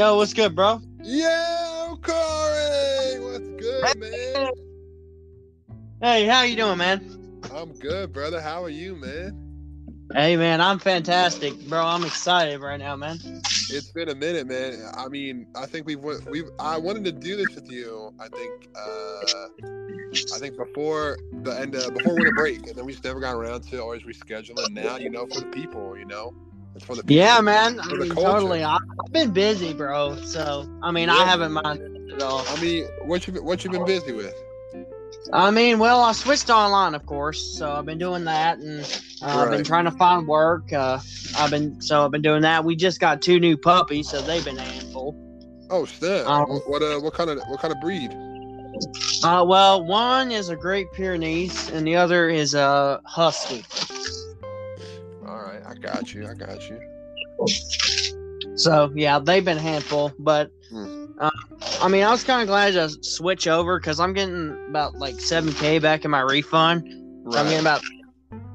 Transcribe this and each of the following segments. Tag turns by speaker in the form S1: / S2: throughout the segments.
S1: Yo,
S2: what's good, bro?
S1: Yo, Corey. What's good, man?
S2: Hey, how you doing, man?
S1: I'm good, brother. How are you, man?
S2: Hey, man, I'm fantastic, bro. I'm excited right now, man.
S1: It's been a minute, man. I mean, I think we've we I wanted to do this with you. I think uh I think before the end of before winter break, and then we just never got around to always rescheduling. Now, you know, for the people, you know, it's for the people.
S2: Yeah, man. I mean, totally. I- I've been busy, bro. So, I mean, I haven't minded at all.
S1: I mean, what you what you been busy with?
S2: I mean, well, I switched online, of course. So I've been doing that, and uh, I've been trying to find work. Uh, I've been so I've been doing that. We just got two new puppies, so they've been a handful.
S1: Oh, snap!
S2: Um,
S1: what uh, what kind of what kind of breed?
S2: Uh, well, one is a Great Pyrenees, and the other is a Husky.
S1: Right, I got you. I got you.
S2: So yeah, they've been handful, but
S1: Hmm.
S2: uh, I mean, I was kind of glad to switch over because I'm getting about like seven k back in my refund. So I'm getting about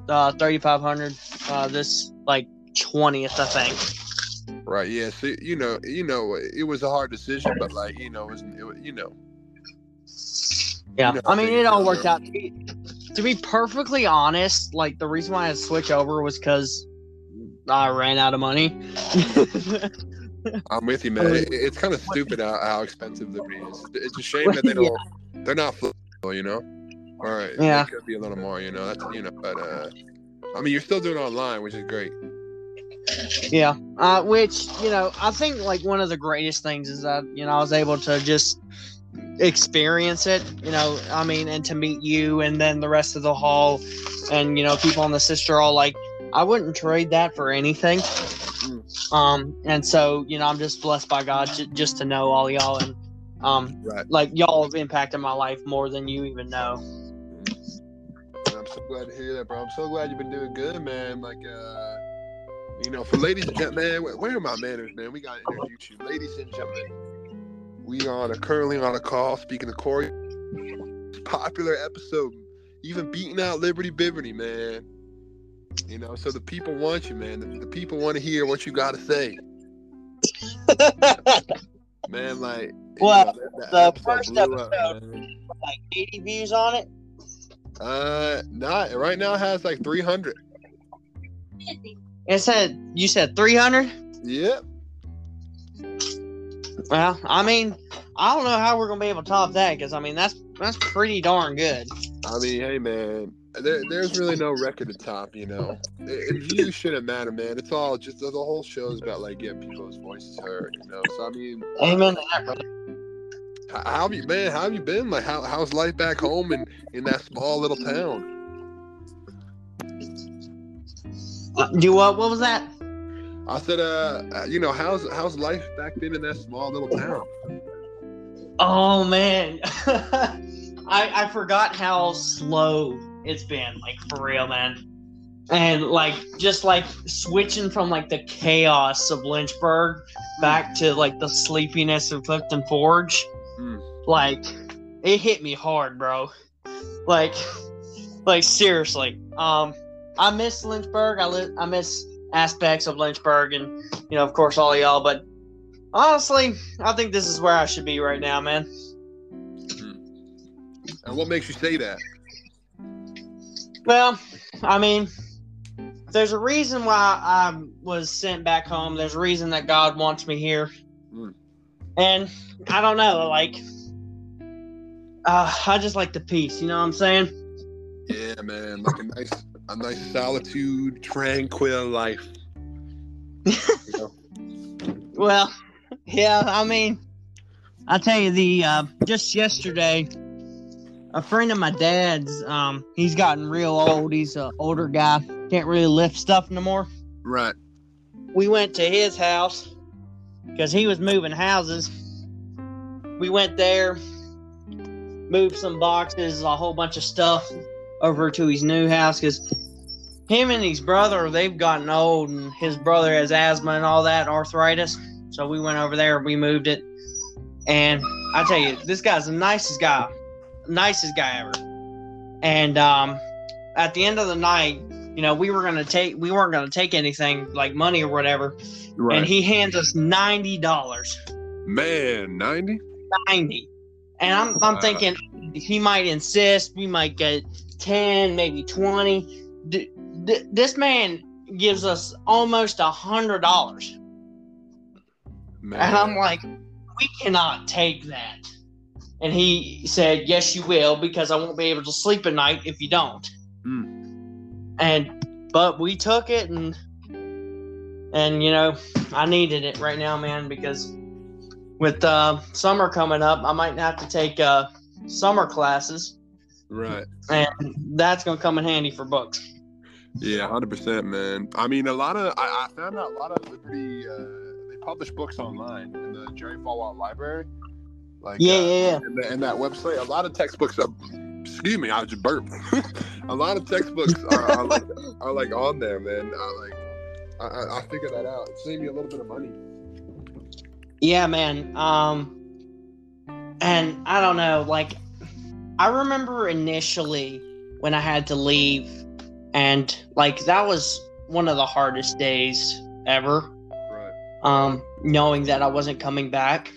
S2: uh, thirty five hundred uh, this like twentieth, I think.
S1: Right. Yeah. So you know, you know, it was a hard decision, but like you know, it was, it you know,
S2: Yeah,
S1: know,
S2: I mean, it all worked out. To be, to be perfectly honest, like the reason why I had to switch over was because I ran out of money.
S1: I'm with you, man. It, it's kind of stupid how, how expensive the breed is. It's a shame that they don't,
S2: Yeah.
S1: they're not you know. All right.
S2: Yeah.
S1: It could be a little more, you know. That's you know, but uh, I mean, you're still doing online, which is great.
S2: Yeah, uh, which you know, I think like one of the greatest things is that you know I was able to just experience it. You know, I mean, and to meet you and then the rest of the hall, and you know, people on the sister all like, I wouldn't trade that for anything. Um, and so you know, I'm just blessed by God j- just to know all y'all and um,
S1: Right.
S2: like y'all have impacted my life more than you even know.
S1: I'm so glad to hear that, bro. I'm so glad you've been doing good, man. Like, uh, you know, for ladies and gentlemen, where, where are my manners, man? We got to introduce you, ladies and gentlemen. We are currently on a call speaking to Corey. Popular episode, even beating out Liberty Biverty, man. You know, so the people want you, man. The, the people want to hear what you got to say, man. Like, you
S2: Well,
S1: know, that- that
S2: the first
S1: up,
S2: episode-
S1: man.
S2: like 80 views on it.
S1: Uh, not right now. It has like 300.
S2: It said you said 300.
S1: Yep.
S2: Well, I mean, I don't know how we're gonna be able to top that because I mean that's that's pretty darn good.
S1: I mean, hey man, there, there's really no record to top. You know, it, it views shouldn't matter, man. It's all just the whole show is about like getting people's voices heard. You know, so I mean,
S2: Amen to that, brother.
S1: how, how have you, man? How have you been? Like, how, how's life back home in in that small little town?
S2: Uh, Do what? What was that?
S1: I said, uh, uh, you know, how's how's life back then in that small little town?
S2: Oh man, I I forgot how slow it's been. Like for real, man. And like just like switching from like the chaos of Lynchburg back to like the sleepiness of Clifton Forge.
S1: Mm.
S2: Like it hit me hard, bro. Like like seriously. Um I miss Lynchburg. I li- I miss aspects of Lynchburg and you know, of course all y'all, but honestly, I think this is where I should be right now, man.
S1: And what makes you say that?
S2: Well, I mean, there's a reason why I was sent back home. There's a reason that God wants me here.
S1: Mm.
S2: And I don't know, like, uh, I just like the peace, you know what I'm saying?
S1: Yeah, man, like a nice a nice solitude, tranquil life. You know?
S2: Well, yeah, I mean, I'll tell you the uh, just yesterday, a friend of my dad's, um, he's gotten real old. He's an older guy, can't really lift stuff no more.
S1: Right.
S2: We went to his house because he was moving houses. We went there, moved some boxes, a whole bunch of stuff over to his new house because him and his brother they've gotten old and his brother has asthma and all that arthritis so we went over there we moved it and i tell you this guy's the nicest guy nicest guy ever and um at the end of the night you know, we were gonna take we weren't gonna take anything like money or whatever.
S1: Right.
S2: And he hands us ninety dollars.
S1: Man, 90?
S2: 90. And I'm I'm
S1: Wow.
S2: thinking he might insist, we might get 10, maybe 20. D- d- this man gives us almost a hundred dollars. And I'm like, we cannot take that. And he said, Yes, you will, because I won't be able to sleep at night if you don't. And but we took it and and you know, I needed it right now, man, because with uh, summer coming up, I might have to take uh, summer classes,
S1: Right.
S2: and that's gonna come in handy for books.
S1: Yeah, hundred percent, man. I mean, a lot of I, I found out a lot of Liberty. Uh, they publish books online in the Jerry Falwell Library. Like
S2: Yeah,
S1: uh,
S2: yeah, yeah.
S1: And, that website, a lot of textbooks. Are, excuse me, I just burped. a lot of textbooks are, are like are like on there, man. I like I, I, I figured that out. It saved me a little bit of money.
S2: Yeah, man. Um, and I don't know, like, I remember initially when I had to leave, and like that was one of the hardest days ever.
S1: Right.
S2: Um, knowing that I wasn't coming back,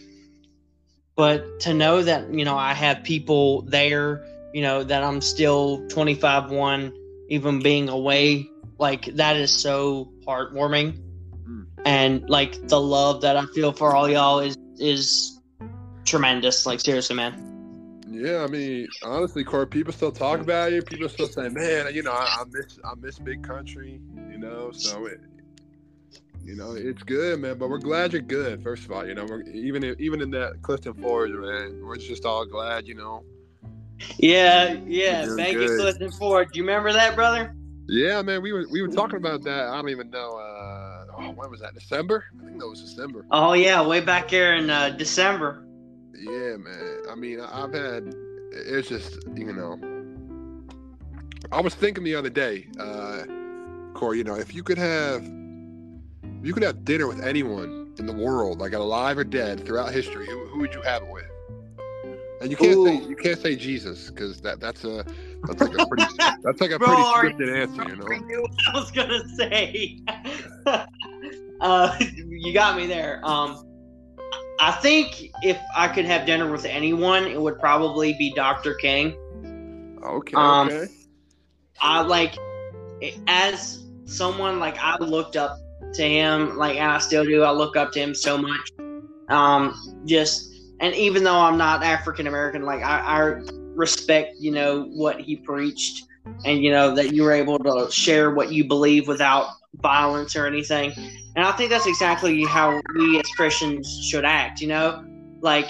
S2: but to know that you know I have people there, you know that I'm still 25 one, even being away, like that is so heartwarming mm. and like the love that I feel for all y'all is is tremendous. Like seriously, man.
S1: Yeah, I mean, honestly, Court, people still talk about you. People still say, "Man, you know, I, I miss, I miss big country." You know, so it, you know, it's good, man. But we're glad you're good. First of all, you know, we're even in, even in that Clifton Forge, man, we're just all glad, you know.
S2: Yeah, yeah. Thank you. Clifton Ford. Do you remember that, brother?
S1: Yeah, man, we were we were talking about that. I don't even know. Uh, oh, when was that? December? I think that was December.
S2: Oh yeah, way back here in uh, December.
S1: Yeah, man. I mean, I've had. It's just you know. I was thinking the other day, uh, Corey. You know, if you could have, you could have dinner with anyone in the world, like alive or dead, throughout history, who, who would you have it with? And you can't say you can't say Jesus because that that's a that's like a pretty that's like a pretty scripted answer, you know.
S2: I knew what I was gonna say. uh, you got me there. Um, I think if I could have dinner with anyone, it would probably be Dr. King.
S1: Okay,
S2: Um,
S1: okay.
S2: I like as someone like I looked up to him, like and I still do. I look up to him so much. Um, just and even though I'm not African American, like I, I respect, you know, what he preached, and you know that you were able to share what you believe without violence or anything. And I think that's exactly how we as Christians should act. You know, like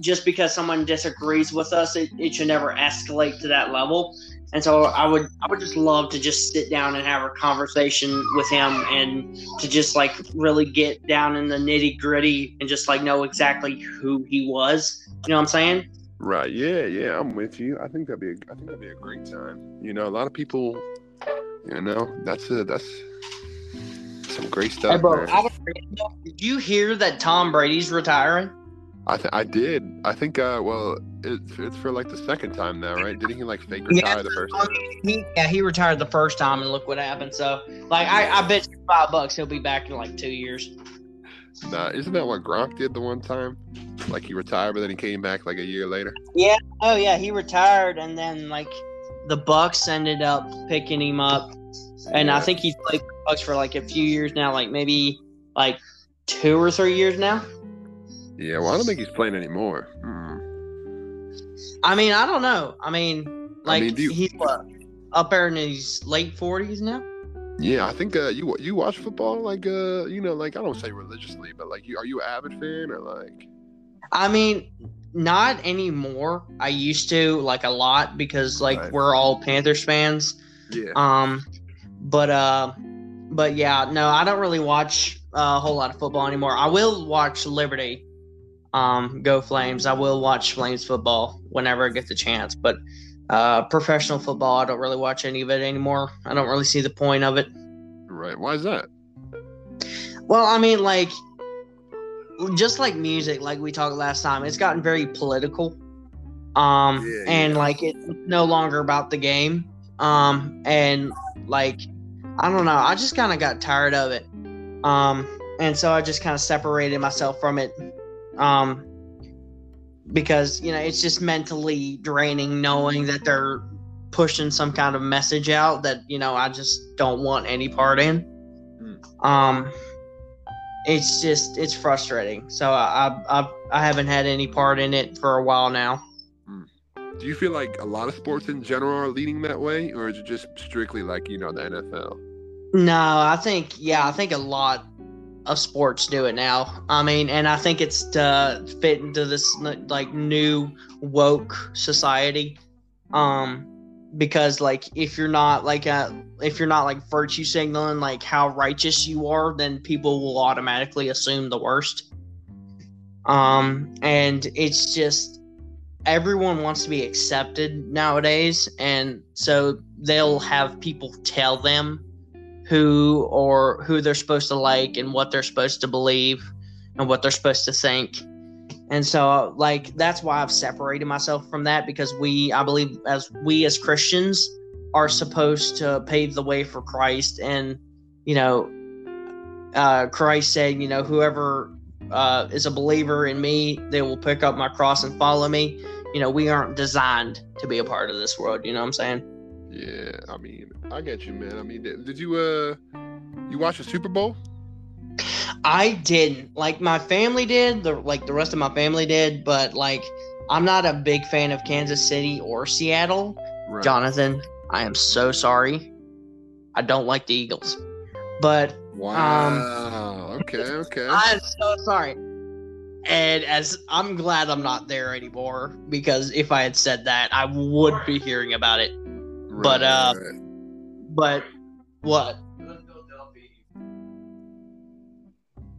S2: just because someone disagrees with us, it, it should never escalate to that level. And so I would I would just love to just sit down and have a conversation with him and to just like really get down in the nitty gritty and just like know exactly who he was. You know what I'm saying?
S1: Right. Yeah. Yeah. I'm with you. I think that'd be. A, I think that'd be a great time. You know, a lot of people. You know, that's a that's some great stuff.
S2: Hey, bro. I don't- did you hear that Tom Brady's retiring?
S1: I th- I did. I think. Uh. Well, it's it's for like the second time now, right? Didn't he like fake retire the first time?
S2: He, yeah, he retired the first time, and look what happened. So, like, I, I bet you five bucks he'll be back in like two years.
S1: Nah, isn't that what Gronk did the one time? Like he retired, but then he came back like a year later. Yeah.
S2: Oh yeah, he retired, and then like the Bucs ended up picking him up, and I think he's played for Bucs for like a few years now, like maybe like two or three years now.
S1: Yeah. Well, I don't think he's playing anymore. Mm.
S2: I mean, I don't know. I mean, like
S1: mean, do you-
S2: he's what, up there in his late forties now.
S1: Yeah, I think uh, you you watch football like uh you know like I don't say religiously, but like you are you an avid fan or like
S2: I mean, not anymore. I used to like a lot because like
S1: Right.
S2: we're all Panthers fans.
S1: yeah
S2: Um, but uh, but yeah, no, I don't really watch uh, a whole lot of football anymore. I will watch Liberty, um, go Flames. I will watch Flames football whenever I get the chance. But uh, professional football, I don't really watch any of it anymore. I don't really see the point of it.
S1: right? Why is that?
S2: Well, I mean, like, just like music, like we talked last time, it's gotten very political. Um,
S1: Yeah,
S2: and
S1: yeah.
S2: like it's no longer about the game. Um, and like I don't know. I just kind of got tired of it. Um, and so I just kind of separated myself from it. Um, because you know it's just mentally draining knowing that they're pushing some kind of message out that you know I just don't want any part in.
S1: Mm.
S2: Um, it's just it's frustrating. So I, I I I haven't had any part in it for a while now.
S1: Do you feel like a lot of sports in general are leading that way, or is it just strictly like you know the NFL?
S2: No, I think yeah, I think a lot of sports do it now. I mean, and I think it's to fit into this like new woke society. Um, because like if you're not like uh if you're not like virtue signaling like how righteous you are, then people will automatically assume the worst. Um, and it's just everyone wants to be accepted nowadays, and so they'll have people tell them who or who they're supposed to like and what they're supposed to believe and what they're supposed to think. And so like that's why I've separated myself from that because we I believe as we as Christians are supposed to pave the way for Christ and you know uh Christ said, you know, whoever uh is a believer in me, they will pick up my cross and follow me. You know, we aren't designed to be a part of this world, you know what I'm saying?
S1: Yeah, I mean, I get you, man. I mean, did, did you uh, you watch the Super Bowl?
S2: I didn't. Like my family did, the like the rest of my family did, but like I'm not a big fan of Kansas City or Seattle.
S1: Right.
S2: Jonathan, I am so sorry. I don't like the Eagles. But
S1: Wow. okay. Okay.
S2: I'm so sorry. And as I'm glad I'm not there anymore because if I had said that, I would be hearing about it. but, uh,
S1: Right.
S2: But what?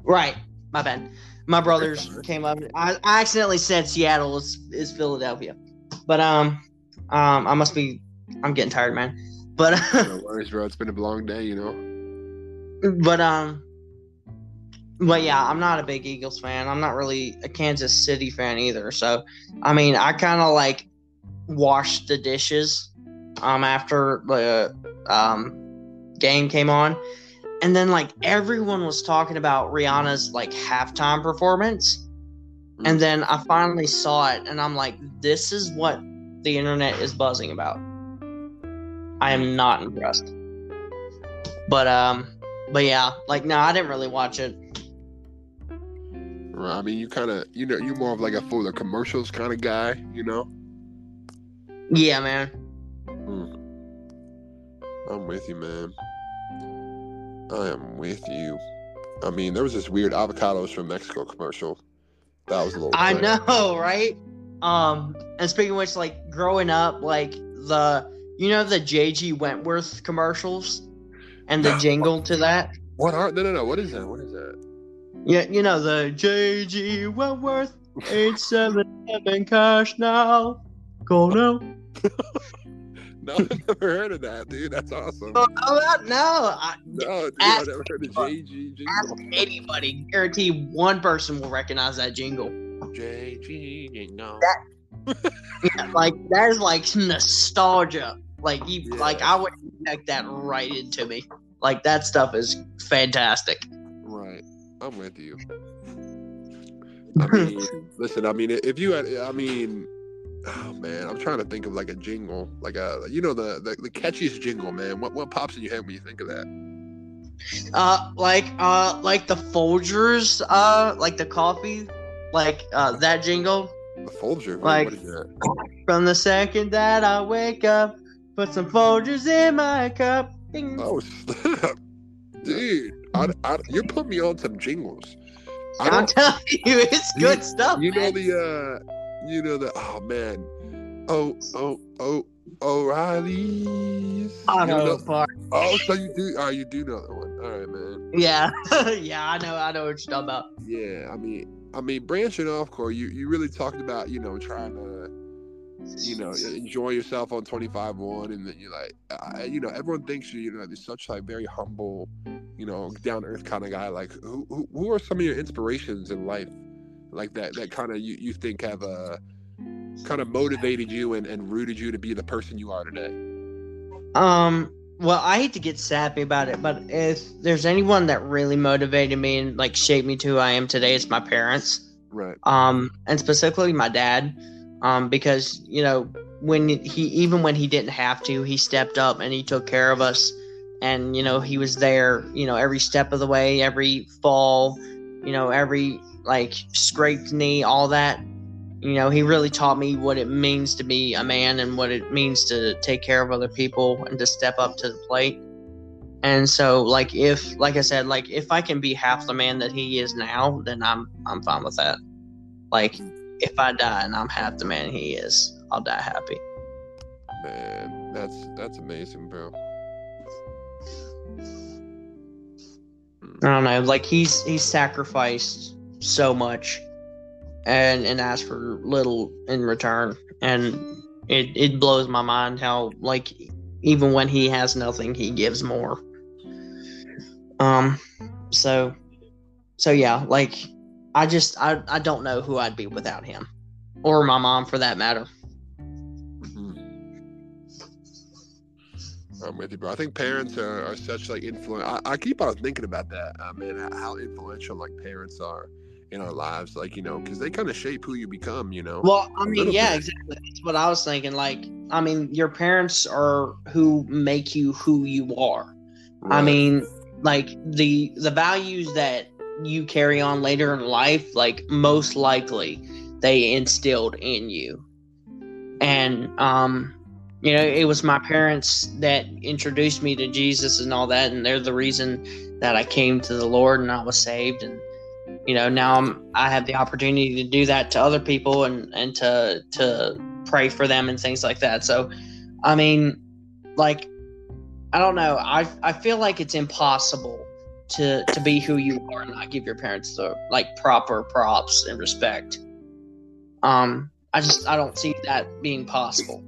S2: Right, my bad. My brothers came up. I, I accidentally said Seattle is, is Philadelphia, but um, um, I must be. I'm getting tired, man. But
S1: no worries, bro. It's been a long day, you know.
S2: but um, but yeah, I'm not a big Eagles fan. I'm not really a Kansas City fan either. So, I mean, I kind of like washed the dishes um after the um game came on and then like everyone was talking about Rihanna's like halftime performance and then I finally saw it and I'm like this is what the internet is buzzing about. I am not impressed. But um but yeah, like no, I didn't really watch it.
S1: Right. I mean, you kind of, you know, you're more of like a full of commercials kind of guy, you know.
S2: Yeah, man.
S1: I'm with you, man. I am with you. I mean, there was this weird avocados from Mexico commercial. That was a little.
S2: I
S1: funny.
S2: know, right? Um, and speaking of which, like growing up, like the you know the JG Wentworth commercials and the jingle to that.
S1: What are? No, no, no. What is that? What is that?
S2: Yeah, you know the JG Wentworth eight seven seven cash now. Go now.
S1: No, I've never heard of that, dude. That's awesome.
S2: Oh, no, no, I,
S1: No, dude,
S2: ask-
S1: I've never heard of JG
S2: ask
S1: jingle.
S2: anybody. Guarantee one person will recognize that jingle.
S1: JG jingle.
S2: Yeah, like that is like nostalgia. Like you,
S1: Yeah.
S2: like I would connect that right into me. Like that stuff is fantastic.
S1: Right. I'm with you. I mean, listen. I mean, if you had, I mean, oh man, I'm trying to think of like a jingle, like a, you know, the the, the catchiest jingle, man. What what pops in your head when you think of that?
S2: Uh, like uh, like the Folgers, uh, like the coffee, like uh, that jingle.
S1: The Folger.
S2: Like-
S1: what is that?
S2: From the second that I wake up, put some Folgers in my cup. Ding.
S1: Oh, snap. dude, I, I, you put me on some jingles.
S2: I'm telling you, it's
S1: You-
S2: good stuff.
S1: you know the, uh, you know the, oh man, oh oh oh O'Reilly's.
S2: I
S1: You
S2: know.
S1: Oh, so you do? Oh, you do know that one. All right, man.
S2: Yeah, yeah, I know, I know what you're talking about.
S1: Yeah, I mean, I mean, branching off, Corey, you you really talked about you know trying to, you know, enjoy yourself on twenty five one, and then you're like, uh, you know, everyone thinks you, you know, you're such like very humble, you know, down to earth kind of guy. Like, who, who who are some of your inspirations in life, like that that kind of you you think have uh kind of motivated you and, and rooted you to be the person you are today?
S2: Um, well, I hate to get sappy about it, but if there's anyone that really motivated me and like shaped me to who I am today, it's my parents.
S1: Right.
S2: Um, and specifically my dad. Um, because you know when he even when he didn't have to, he stepped up and he took care of us, and you know he was there. You know every step of the way, every fall, you know every like scraped knee, all that. You know, he really taught me what it means to be a man and what it means to take care of other people and to step up to the plate. And so, like, if, like I said, like if I can be half the man that he is now, then I'm, I'm fine with that. Like, if I die and I'm half the man he is, I'll die happy.
S1: Man, that's that's amazing, bro.
S2: I don't know, like he's he's sacrificed so much and and ask for little in return. And it, it blows my mind how like even when he has nothing he gives more. Um so so yeah, like I just I, I don't know who I'd be without him. Or my mom for that matter.
S1: I'm with you, bro. I think parents are, are such like influence. I, I keep on thinking about that, uh, man. How influential like parents are in our lives, like you know, because they kind of shape who you become. You know.
S2: Well, I mean, yeah,
S1: bit.
S2: exactly. That's what I was thinking. Like, I mean, your parents are who make you who you are. I mean, like the the values that you carry on later in life, like most likely they instilled in you. And um, you know, it was my parents that introduced me to Jesus and all that, and they're the reason that I came to the Lord and I was saved and you know, now I'm I have the opportunity to do that to other people and and to to pray for them and things like that. So, I mean, like I don't know. I I feel like it's impossible to to be who you are and not give your parents the like proper props and respect. Um, I just I don't see that being possible.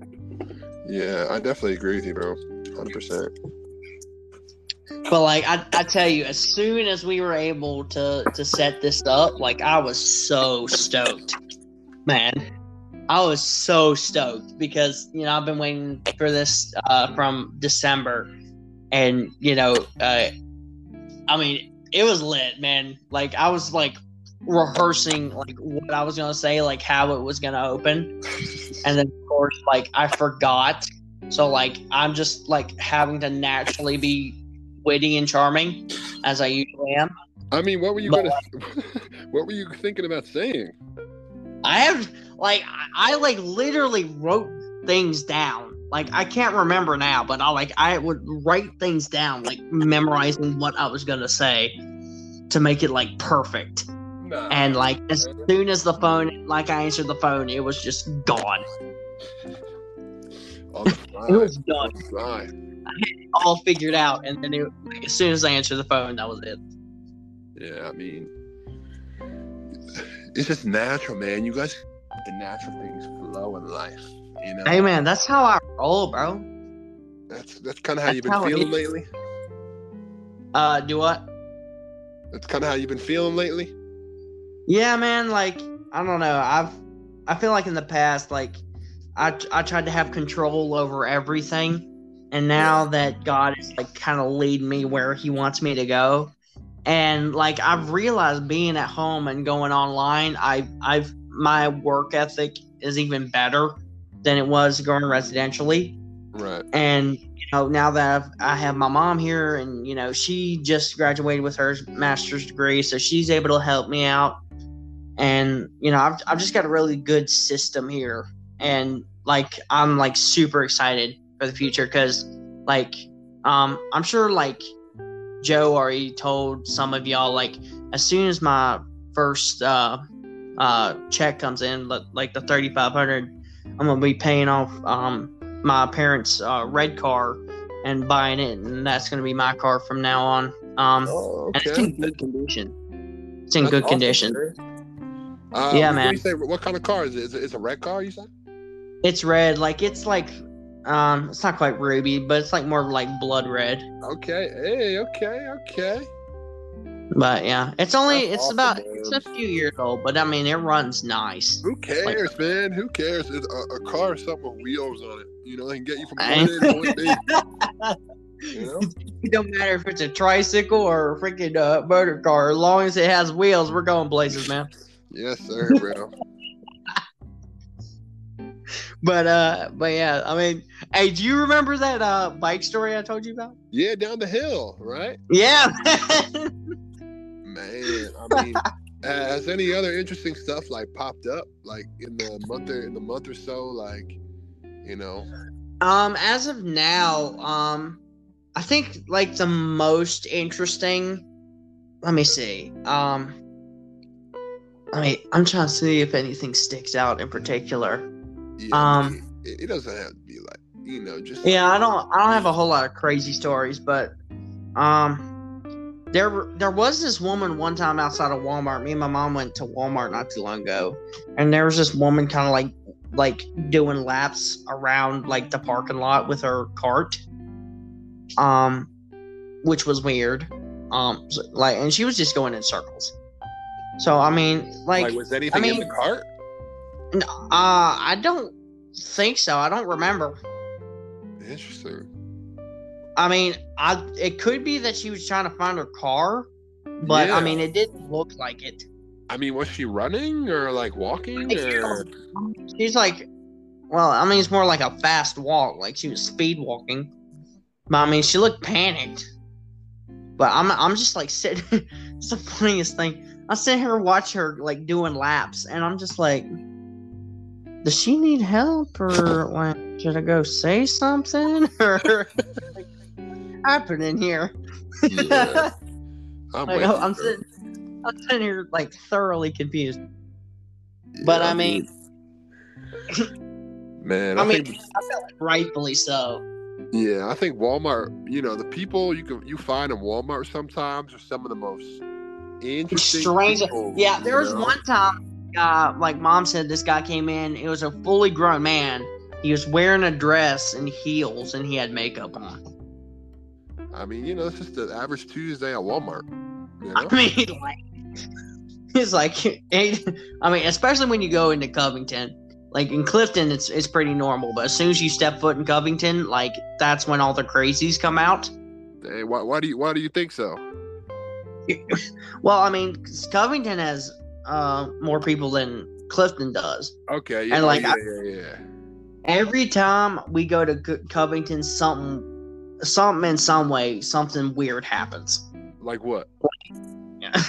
S1: Yeah, I definitely agree with you, bro. Hundred percent.
S2: But like I, I tell you, as soon as we were able to to set this up, like I was so stoked, man. I was so stoked because you know I've been waiting for this uh, from December, and you know, uh, I mean, it was lit, man. Like I was like rehearsing like what I was gonna say, like how it was gonna open, and then of course like I forgot. So like I'm just like having to naturally be witty and charming as I usually am.
S1: I mean, what were you
S2: But-
S1: gonna? what were you thinking about saying?
S2: I have like I, I like literally wrote things down. Like I can't remember now, but I like I would write things down, like memorizing what I was gonna say to make it like perfect.
S1: Nah.
S2: And like as soon as the phone, like I answered the phone, it was just gone.
S1: On the fly.
S2: It was done,
S1: On the fly.
S2: all figured out, and then it, like, as soon as I answered the phone, that was it.
S1: Yeah, I mean, it's just natural, man. You guys, the natural things flow in life. You know,
S2: Hey man, that's how I roll, bro.
S1: that's that's kind of how
S2: That's
S1: you've been
S2: how
S1: feeling lately.
S2: Uh, do what?
S1: That's kind of how you've been feeling lately.
S2: Yeah, man. Like I don't know. I've I feel like in the past, like I I tried to have control over everything, and now that God is like kind of leading me where He wants me to go, and like I've realized being at home and going online, I I've my work ethic is even better than it was going residentially.
S1: Right.
S2: and you know now that I've, I have my mom here and you know she just graduated with her master's degree so she's able to help me out. And you know I've, I've just got a really good system here and like i'm like super excited for the future because like um i'm sure like joe already told some of y'all like as soon as my first uh uh check comes in like the 3500 i'm gonna be paying off um my parents' uh, red car and buying it, and that's to be my car from now on. Um,
S1: Oh,
S2: and it's in good condition. It's in
S1: That's
S2: good
S1: awesome,
S2: condition.
S1: Uh,
S2: Yeah,
S1: what
S2: man.
S1: You say, what kind of car is it? Is it it's a red car? You said?
S2: It's red, like it's like, um, it's not quite ruby, but it's like more like blood red.
S1: Okay. Hey. Okay. Okay.
S2: But yeah, it's only
S1: That's
S2: it's
S1: awesome,
S2: about
S1: man.
S2: it's a few years old, but I mean it runs nice.
S1: Who cares, man? Who cares? It's a, a car is something with wheels on it. You know, they can get you from point A to. You know?
S2: It don't matter if it's a tricycle or a freaking uh, motor car. As long as it has wheels, we're going places, man.
S1: yes, sir, bro.
S2: But uh, but yeah, I mean, hey, do you remember that uh bike story I told you about?
S1: yeah, down the hill, right?
S2: Yeah.
S1: Man, I mean, has any other interesting stuff like popped up like in the month or in the month or so? Like, you know,
S2: um, as of now, um, I think like the most interesting. Let me see. Um, I mean, I'm trying to see if anything sticks out in particular.
S1: yeah,
S2: Um,
S1: it, it doesn't have to be like you know just
S2: Yeah, I don't I don't have a whole lot of crazy stories, but um there there was this woman one time outside of Walmart. Me and my mom went to Walmart not too long ago, and there was this woman kind of like like doing laps around like the parking lot with her cart. Um which was weird. Um so, like and she was just going in circles. So I mean, like,
S1: like, was anything in
S2: mean-
S1: the cart?
S2: n- uh I don't think so. I don't remember.
S1: Interesting.
S2: I mean, I it could be that she was trying to find her car, but
S1: Yeah.
S2: I mean, it didn't look like it.
S1: I mean, was she running or like walking or?
S2: Um, she's like, well, I mean, it's more like a fast walk, like she was speed walking. But I mean, she looked panicked. But I'm I'm just like sitting. it's the funniest thing. I sit here watch her like doing laps, and I'm just like, does she need help or like should I go say something or happening here?
S1: Yeah. I'm,
S2: Like, oh, I'm sitting, I'm sitting here like thoroughly confused. But
S1: Yeah,
S2: I mean,
S1: man,
S2: I
S1: I,
S2: mean,
S1: think
S2: I felt like rightfully so.
S1: yeah, I think Walmart. You know, the people you can you find in Walmart sometimes are some of the most interesting.
S2: Strange.
S1: people,
S2: Yeah, there was
S1: know?
S2: one time, uh, like mom said, this guy came in. It was a fully grown man. He was wearing a dress and heels, and he had makeup on.
S1: I mean, you know, it's just the average Tuesday at Walmart. You know?
S2: I mean, like, it's like, I mean, especially when you go into Covington. Like in Clifton, it's it's pretty normal, but as soon as you step foot in Covington, like that's when all the crazies come out.
S1: Hey, why, why do you why do you think so?
S2: Well, I mean, Covington has uh, more people than Clifton does.
S1: Okay, yeah,
S2: And, like,
S1: yeah,
S2: I-
S1: yeah, yeah.
S2: Every time we go to Covington, something, something in some way, something weird happens.
S1: Like what?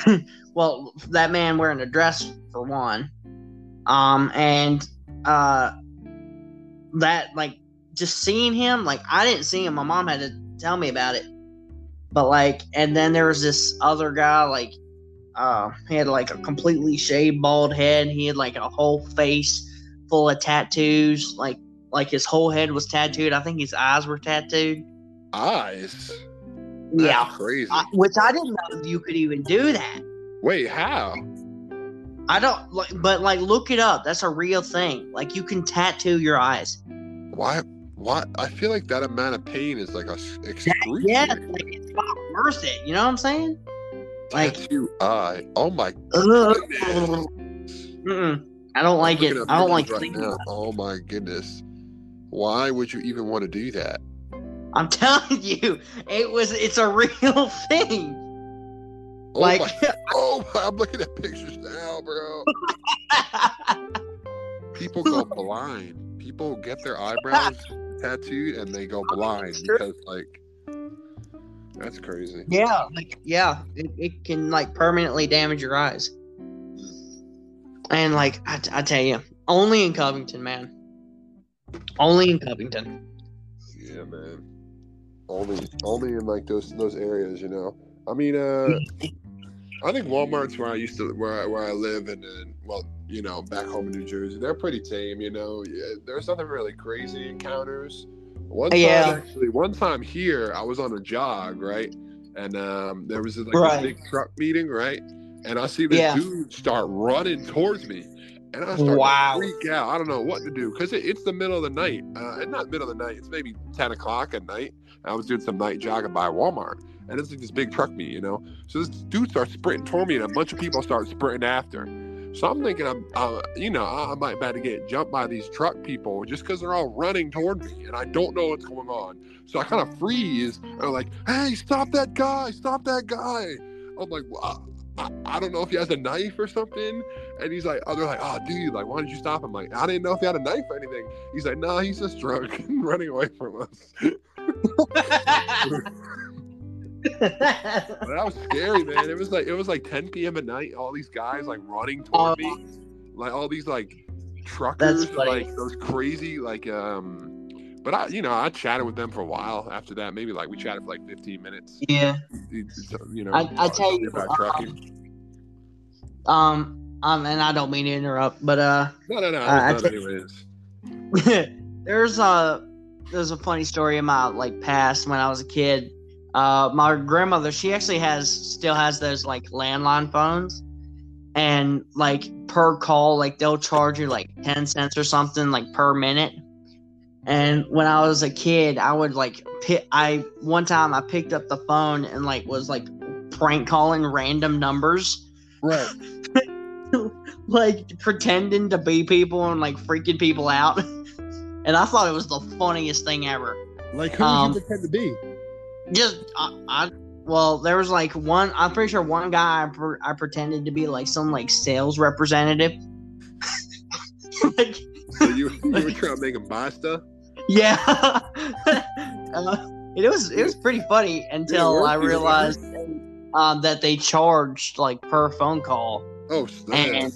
S2: well, that man wearing a dress for one, um, and uh, that like just seeing him, like I didn't see him. My mom had to tell me about it, but like, and then there was this other guy, like, uh, he had like a completely shaved bald head. He had like a whole face full of tattoos, like like his whole head was tattooed. I think his eyes were tattooed.
S1: Eyes. That's
S2: yeah,
S1: crazy.
S2: I, which I didn't know you could even do that.
S1: Wait, how?
S2: I don't like, but like, look it up. That's a real thing. Like, you can tattoo your eyes.
S1: Why? Why? I feel like that amount of pain is like a excruciating.
S2: Yeah, like it's not worth it. You know what I'm saying? Like,
S1: eye. Oh my.
S2: ugh. I don't like it. I don't like
S1: right
S2: thinking
S1: now.
S2: about it.
S1: Oh my goodness. Why would you even want to do that?
S2: I'm telling you, it was. It's a real thing.
S1: Oh
S2: like,
S1: my. Oh, I'm looking at pictures now, bro. People go blind. People get their eyebrows tattooed and they go blind because, like, that's crazy.
S2: yeah, like yeah, it, it can like permanently damage your eyes. And like I, I tell you, only in Covington, man. Only in Covington.
S1: Yeah, man. Only, only in like those those areas, you know. I mean, uh, I think Walmart's where I used to where I, where I live, and then well, you know, back home in New Jersey, they're pretty tame. You know, yeah, there's nothing really crazy encounters. One time,
S2: Yeah.
S1: actually, one time here, I was on a jog, right, and um, there was like
S2: Right.
S1: a big truck meeting, right, and I see this
S2: Yeah.
S1: dude start running towards me. And I started
S2: Wow.
S1: freak out. I don't know what to do because it, it's the middle of the night. Uh, and not middle of the night. It's maybe ten o'clock at night. I was doing some night jogging by Walmart, and it's like this big truck meet, you know. So this dude starts sprinting toward me, and a bunch of people start sprinting after. So I'm thinking, I'm, uh, you know, I might about to get jumped by these truck people just because they're all running toward me, and I don't know what's going on. So I kind of freeze. And I'm like, "Hey, stop that guy! Stop that guy!" I'm like, well, I, I don't know if he has a knife or something. And he's like, "Oh, they're like, oh, dude, like, why did you stop him?" Like, I didn't know if he had a knife or anything. He's like, "No, he's just drunk and running away from us." But that was scary, man. It was like it was like 10 p.m. at night. All these guys like running toward me, like all these like truckers, like those crazy like um. But I, you know, I chatted with them for a while after that. Maybe like we chatted for like 15 minutes.
S2: yeah.
S1: You know,
S2: I- I tell you,
S1: about
S2: um,
S1: trucking.
S2: Um. Um. And I don't mean to interrupt, but uh.
S1: No, no, no.
S2: I- I
S1: anyways.
S2: there's a there's a funny story in my like past when I was a kid. Uh, my grandmother, she actually has still has those like landline phones, and like per call, like they'll charge you like ten cents or something like per minute. And when I was a kid, I would like pick. I one time I picked up the phone and like was like prank calling random numbers
S1: Right.
S2: like pretending to be people and like freaking people out. and I thought it was the funniest thing ever.
S1: Like who
S2: Um,
S1: you pretend to be?
S2: Just I, I well, there was like one. I'm pretty sure one guy I, per, I pretended to be like some like sales representative. like
S1: So you, you were trying to make him buy stuff?
S2: yeah, uh, it was it was pretty funny until I realized um, that they charged like per phone call.
S1: Oh, snap.
S2: and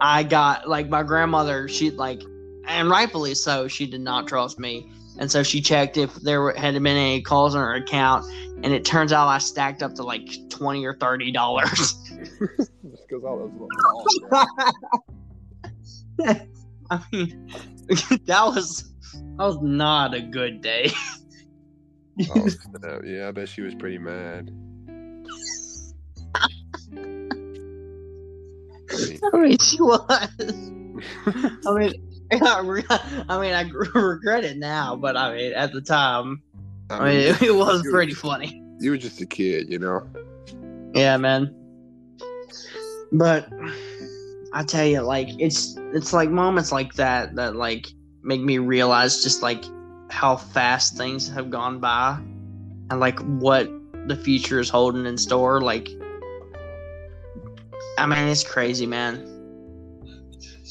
S2: I got like my grandmother. She like, and rightfully so. She did not trust me, and so she checked if there had been any calls on her account, and it turns out I stacked up to like twenty or thirty dollars.
S1: Because all those.
S2: I mean, that was that was not a good day.
S1: Oh. Yeah, I bet she was pretty mad. I
S2: I mean, she was. I mean. I mean, I regret it now, but I mean, at the time, I mean, it, it was pretty funny.
S1: You were just a kid, you know?
S2: Yeah, man. But I tell you, like it's it's like moments like that that like make me realize just like how fast things have gone by and like what the future is holding in store. Like, I mean, it's crazy, man.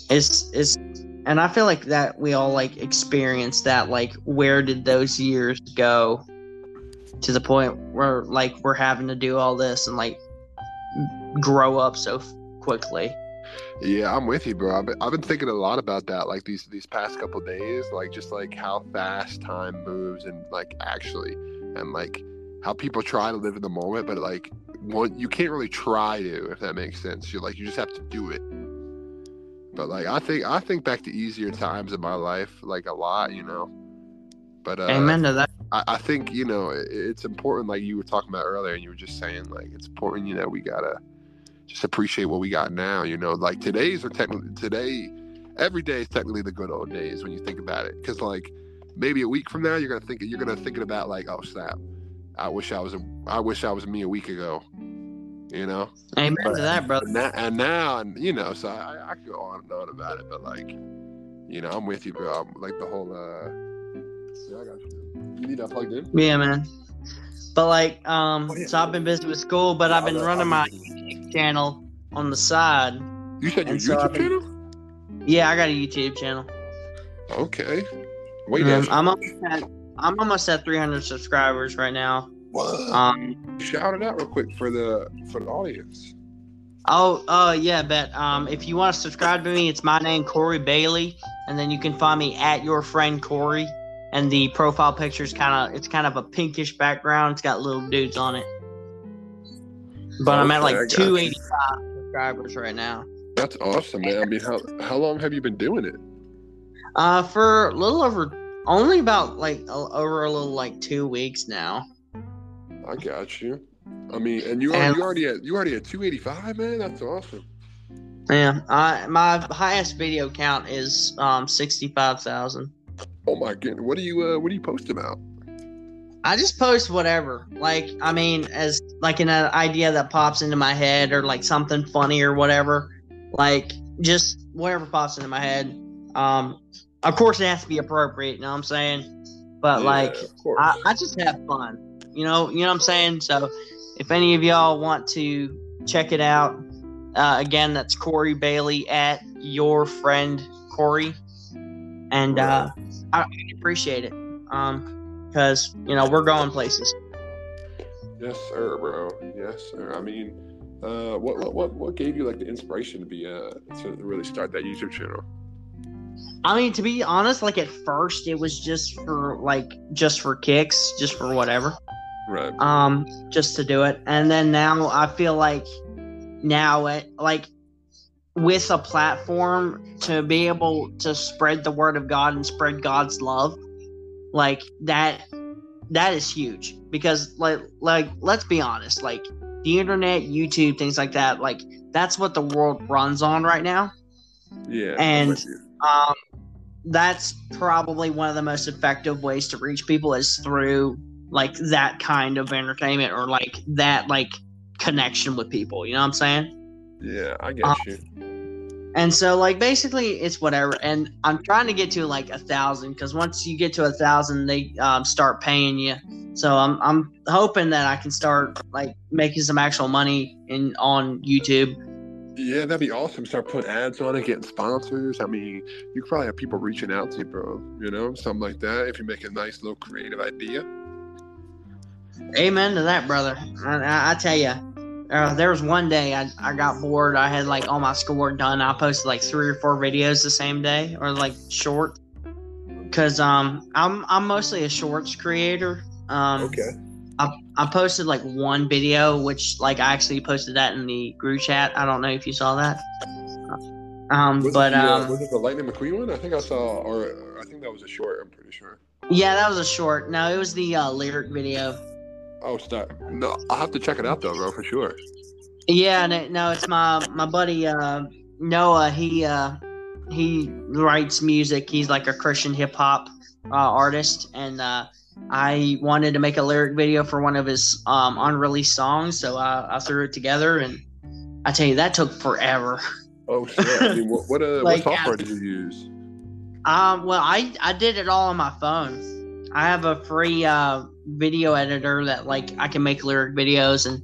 S2: It's it's, and I feel like that we all like experienced that. Like, where did those years go? To the point where like we're having to do all this and like grow up so quickly.
S1: Yeah, I'm with you, bro. I've been, I've been thinking a lot about that, like these these past couple days, like just like how fast time moves, and like actually, and like how people try to live in the moment, but like one, you can't really try to, if that makes sense. You're like you just have to do it. But like I think I think back to easier times in my life, like a lot, you know. But uh,
S2: Amen to that.
S1: I, I think you know it, it's important, like you were talking about earlier, and you were just saying like it's important. You know, we gotta just appreciate what we got now. You know, like today's are technically today, every day is technically the good old days when you think about it. Because like maybe a week from now, you're gonna think you're gonna thinking about like, oh snap, I wish I was a, I wish I was me a week ago. You know,
S2: Amen to that, brother.
S1: and, that, and now, and you know, so I, I go on and on about it, but like, you know, I'm with you, bro. I'm, like the whole. uh Yeah, I got you. You need that plugged in.
S2: Yeah, man. But like, um,
S1: Oh, yeah.
S2: so I've been busy with school, but I've been
S1: I'll-
S2: running
S1: I'll-
S2: my YouTube channel on the side.
S1: You said your
S2: And so
S1: YouTube
S2: been-
S1: channel?
S2: Yeah, I got a YouTube channel.
S1: Okay. Wait,
S2: um, I'm almost at I'm almost at 300 subscribers right now.
S1: What?
S2: Um,
S1: Shout it out real quick for the for the audience.
S2: oh, oh yeah, but Um, if you want to subscribe to me, it's my name Corey Bailey, and then you can find me at your friend Corey. And the profile picture is kind of it's kind of a pinkish background. It's got little dudes on it. But I'm at like
S1: got you.
S2: 285 subscribers right now.
S1: That's awesome, man. I mean, how how long have you been doing it?
S2: Uh, for a little over, only about like a, over a little like two weeks now.
S1: I got you. I mean, and you
S2: And-
S1: you already at you already at two eighty five, man. That's awesome.
S2: Yeah, I my highest video count is um sixty five thousand.
S1: Oh my goodness, what do you uh what do you post about?
S2: I just post whatever. Like, I mean, as like an uh, idea that pops into my head or like something funny or whatever. like just whatever pops into my head. Um, of course, it has to be appropriate. You know what I'm saying? But
S1: Yeah,
S2: like. I, I just have fun. You know, you know what I'm saying. So, if any of y'all want to check it out, uh, again, that's Corey Bailey at your friend Corey, and uh, I, appreciate it. Um, because you know we're going places.
S1: Yes, sir, bro. Yes, sir. I mean, uh, what what what what gave you like the inspiration to be uh to really start that YouTube channel?
S2: I mean, to be honest, like at first it was just for like just for kicks, just for whatever.
S1: Right.
S2: um just to do it and then now i feel like now it like with a platform to be able to spread the word of god and spread god's love like that that is huge because like like let's be honest like the internet youtube things like that like that's what the world runs on right now
S1: Yeah.
S2: And- um that's probably one of the most effective ways to reach people is through like that kind of entertainment or like that like connection with people you know what i'm saying
S1: yeah, I get
S2: um,
S1: you.
S2: and so like basically it's whatever and i'm trying to get to like a thousand because once you get to a thousand they um, start paying you so i'm i'm hoping that i can start like making some actual money in on youtube
S1: Yeah, that'd be awesome. Start putting ads on it, getting sponsors. I mean, you probably have people reaching out to you, bro. You know, something like that. If you make a nice little creative idea.
S2: Amen to that, brother. I, I, I tell you, uh, there was one day I, I got bored. I had like all my schoolwork done. I posted like three or four videos the same day, or like short. Cause um, I'm I'm mostly a shorts creator. Um,
S1: Okay.
S2: I, I posted like one video, which like I actually posted that in the group chat. I don't know if you saw that. Um,
S1: Was
S2: but
S1: it the, uh,
S2: um,
S1: was it the Lightning McQueen one? I think I saw, or I think that was a short. I'm pretty sure.
S2: yeah, that was a short. No, it was the uh, lyric video.
S1: Oh, stop. No, I'll have to check it out though, bro, for sure.
S2: Yeah, no, no, it's my my buddy uh, Noah. He uh, he writes music. He's like a Christian hip hop uh, artist, and uh, I wanted to make a lyric video for one of his um, unreleased songs, so I, I threw it together. And I tell you, that took forever.
S1: Oh shit! I mean, what what, uh,
S2: Like,
S1: what software did you use?
S2: Um, well, I I did it all on my phone. I have a free uh, video editor that like I can make lyric videos and.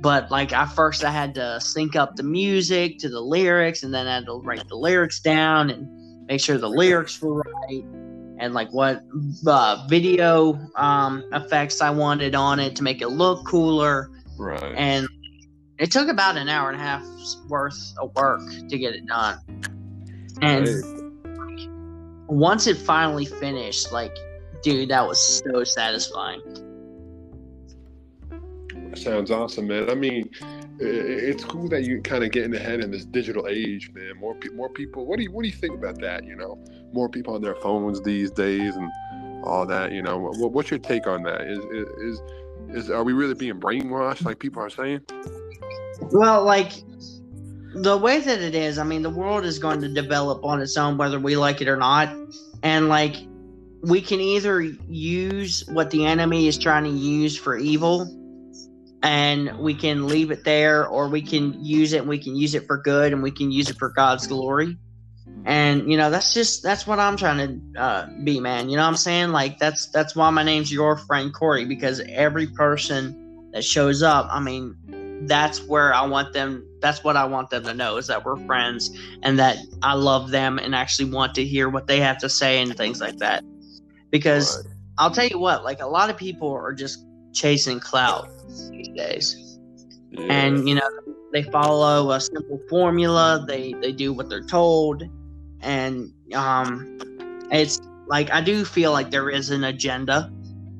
S2: But like I first I had to sync up the music to the lyrics and then I had to write the lyrics down and make sure the lyrics were right and like what uh, video um, effects I wanted on it to make it look cooler
S1: Right.
S2: and it took about an hour and a half's worth of work to get it done. And
S1: Hey,
S2: once it finally finished, like, dude, that was so satisfying.
S1: sounds awesome, man. I mean, it's cool that you kind of getting ahead in this digital age, man. More pe- more people. What do you what do you think about that? You know, more people on their phones these days and all that. You know, what, what's your take on that? Is is is, is are we really being brainwashed, like people are saying?
S2: Well, like, the way that it is, I mean, the world is going to develop on its own, whether we like it or not. And, like, we can either use what the enemy is trying to use for evil and we can leave it there, or we can use it and we can use it for good and we can use it for God's glory. and you know that's just that's what i'm trying to uh, be man. You know what i'm saying? Like that's that's why my name's your friend corey because every person that shows up i mean that's where i want them that's what i want them to know is that we're friends and that i love them and actually want to hear what they have to say and things like that because
S1: Right.
S2: i'll tell you what like a lot of people are just chasing clout these days
S1: Yeah.
S2: and you know they follow a simple formula they they do what they're told and um it's like i do feel like there is an agenda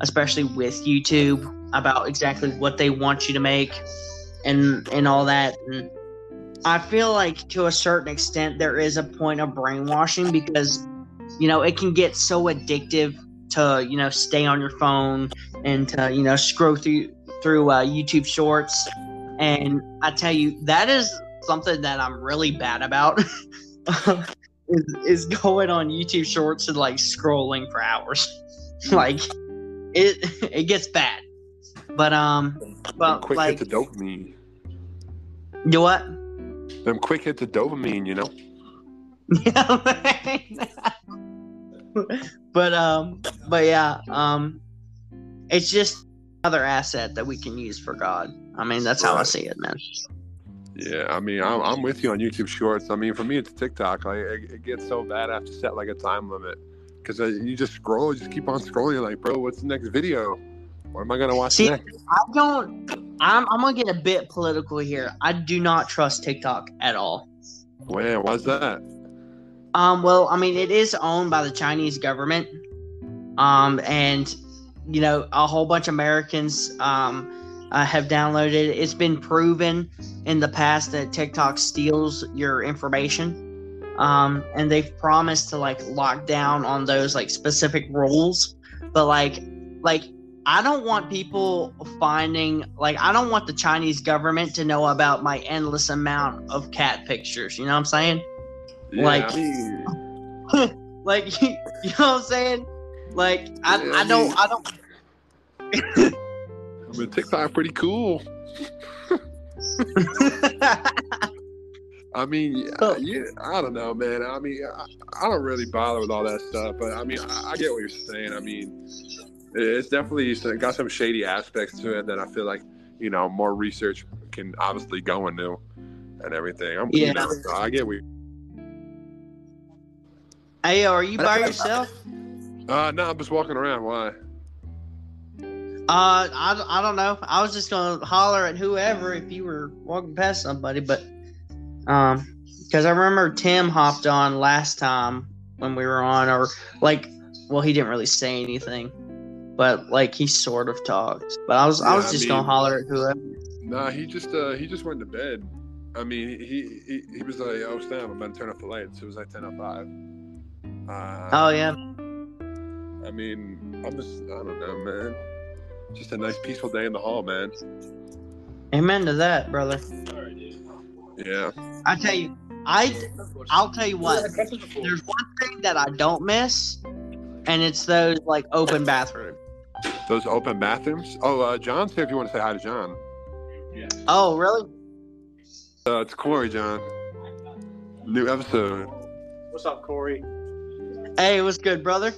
S2: especially with youtube about exactly what they want you to make and and all that and i feel like to a certain extent there is a point of brainwashing because you know it can get so addictive to you know stay on your phone and to you know scroll through through uh, youtube shorts and I tell you, that is something that I'm really bad about. is, is going on YouTube Shorts and like scrolling for hours. like it it gets bad. But um, but
S1: quick
S2: like
S1: hit the dopamine.
S2: do what?
S1: Them quick hits of dopamine, you know.
S2: Yeah, but um, but yeah, um, it's just another asset that we can use for God. I mean, that's how I see it, man.
S1: Yeah, I mean, I'm, I'm with you on YouTube Shorts. I mean, for me, it's TikTok. Like, it, it gets so bad, I have to set like a time limit because uh, you just scroll, you just keep on scrolling. You're like, bro, what's the next video? What am I gonna watch
S2: See,
S1: next?
S2: I don't. I'm I'm gonna get a bit political here. I do not trust TikTok at all.
S1: Man, why's that?
S2: Um, well, I mean, it is owned by the Chinese government. Um, and you know, a whole bunch of Americans um uh, have downloaded it. It's been proven in the past that TikTok steals your information. Um, and they've promised to like lock down on those like specific rules. But like, like I don't want people finding like I don't want the Chinese government to know about my endless amount of cat pictures. You know what I'm saying?
S1: Yeah,
S2: Like- like you know what I'm saying? Like I,
S1: Yeah,
S2: I
S1: I
S2: don't I don't
S1: I mean, TikTok pretty cool. I mean, yeah,
S2: Oh.
S1: yeah, I don't know, man. I mean, I, I don't really bother with all that stuff, but I mean, I, I get what you're saying. I mean, it's definitely got some shady aspects to it that I feel like you know more research can obviously go into and everything. I'm,
S2: Yeah.
S1: you know, so I get what.
S2: Hey, are you by yourself?
S1: Uh, no, I'm just walking around. Why?
S2: Uh, I, I don't know. I was just gonna holler at whoever if you were walking past somebody, but um, because I remember Tim hopped on last time when we were on, or like, well, he didn't really say anything, but like he sort of talked. But I was I
S1: Yeah,
S2: was
S1: I
S2: just
S1: mean-
S2: gonna holler at whoever.
S1: Nah, he just uh he just went to bed. I mean, he he, he was like, "Oh, Stan, I'm about to turn off the lights." It was like ten oh five. Uh,
S2: Oh yeah,
S1: I mean, I'm just I don't know, man. Just a nice peaceful day in the hall, man.
S2: amen to that, brother.
S1: Yeah.
S2: I tell you, I I'll tell you what. There's one thing that I don't miss, and it's those like open bathrooms.
S1: Those open bathrooms. Oh, uh, John's here if you want to say hi to John.
S2: Oh, really?
S1: Uh, it's Corey, John. New episode.
S3: What's up, Corey?
S2: Hey, what's good, brother?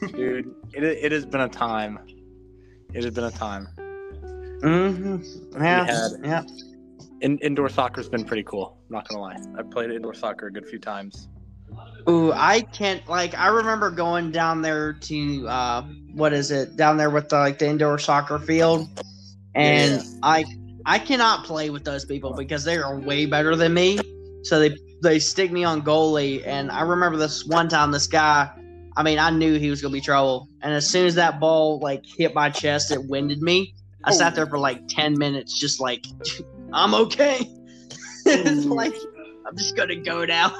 S3: Dude, it, it has been a time. It has been a time.
S2: Mm-hmm. Yeah,
S3: had-
S2: yeah.
S3: In, indoor soccer's been pretty cool. I'm not gonna lie. I've played indoor soccer a good few times.
S2: Ooh, I can't like. I remember going down there to uh, what is it? Down there with the, like the indoor soccer field, and
S3: Yeah.
S2: I I cannot play with those people because they are way better than me. So they they stick me on goalie, and I remember this one time. This guy, I mean, I knew he was gonna be trouble, and as soon as that ball like hit my chest, it winded me. I sat there for like ten minutes, just like I'm okay. it's like I'm just gonna go now.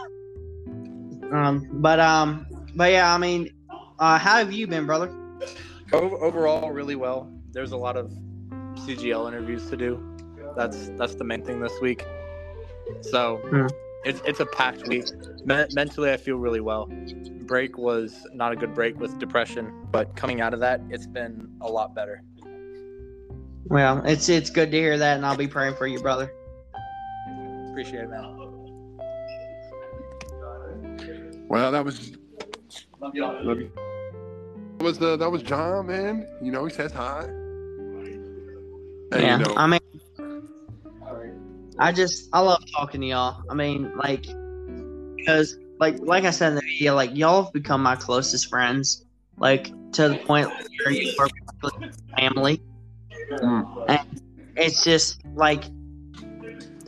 S2: Um, but um, but yeah, I mean, uh, how have you been, brother?
S3: Overall, really well. There's a lot of CGL interviews to do. That's that's the main thing this week. So
S2: Hmm.
S3: It's it's a packed week. Me- mentally, I feel really well. Break was not a good break with depression, but coming out of that, it's been a lot better.
S2: Well, it's it's good to hear that, and I'll be praying for you, brother.
S3: Appreciate it, man.
S1: Well, that was
S3: Love y'all.
S1: Love you. That was uh, that was John, man. You know, he says hi. And,
S2: yeah,
S1: you know,
S2: I mean, I just I love talking to y'all. I mean, like, because like like I said in the video, like y'all have become my closest friends, like to the point where you are family.
S1: Mm.
S2: And it's just like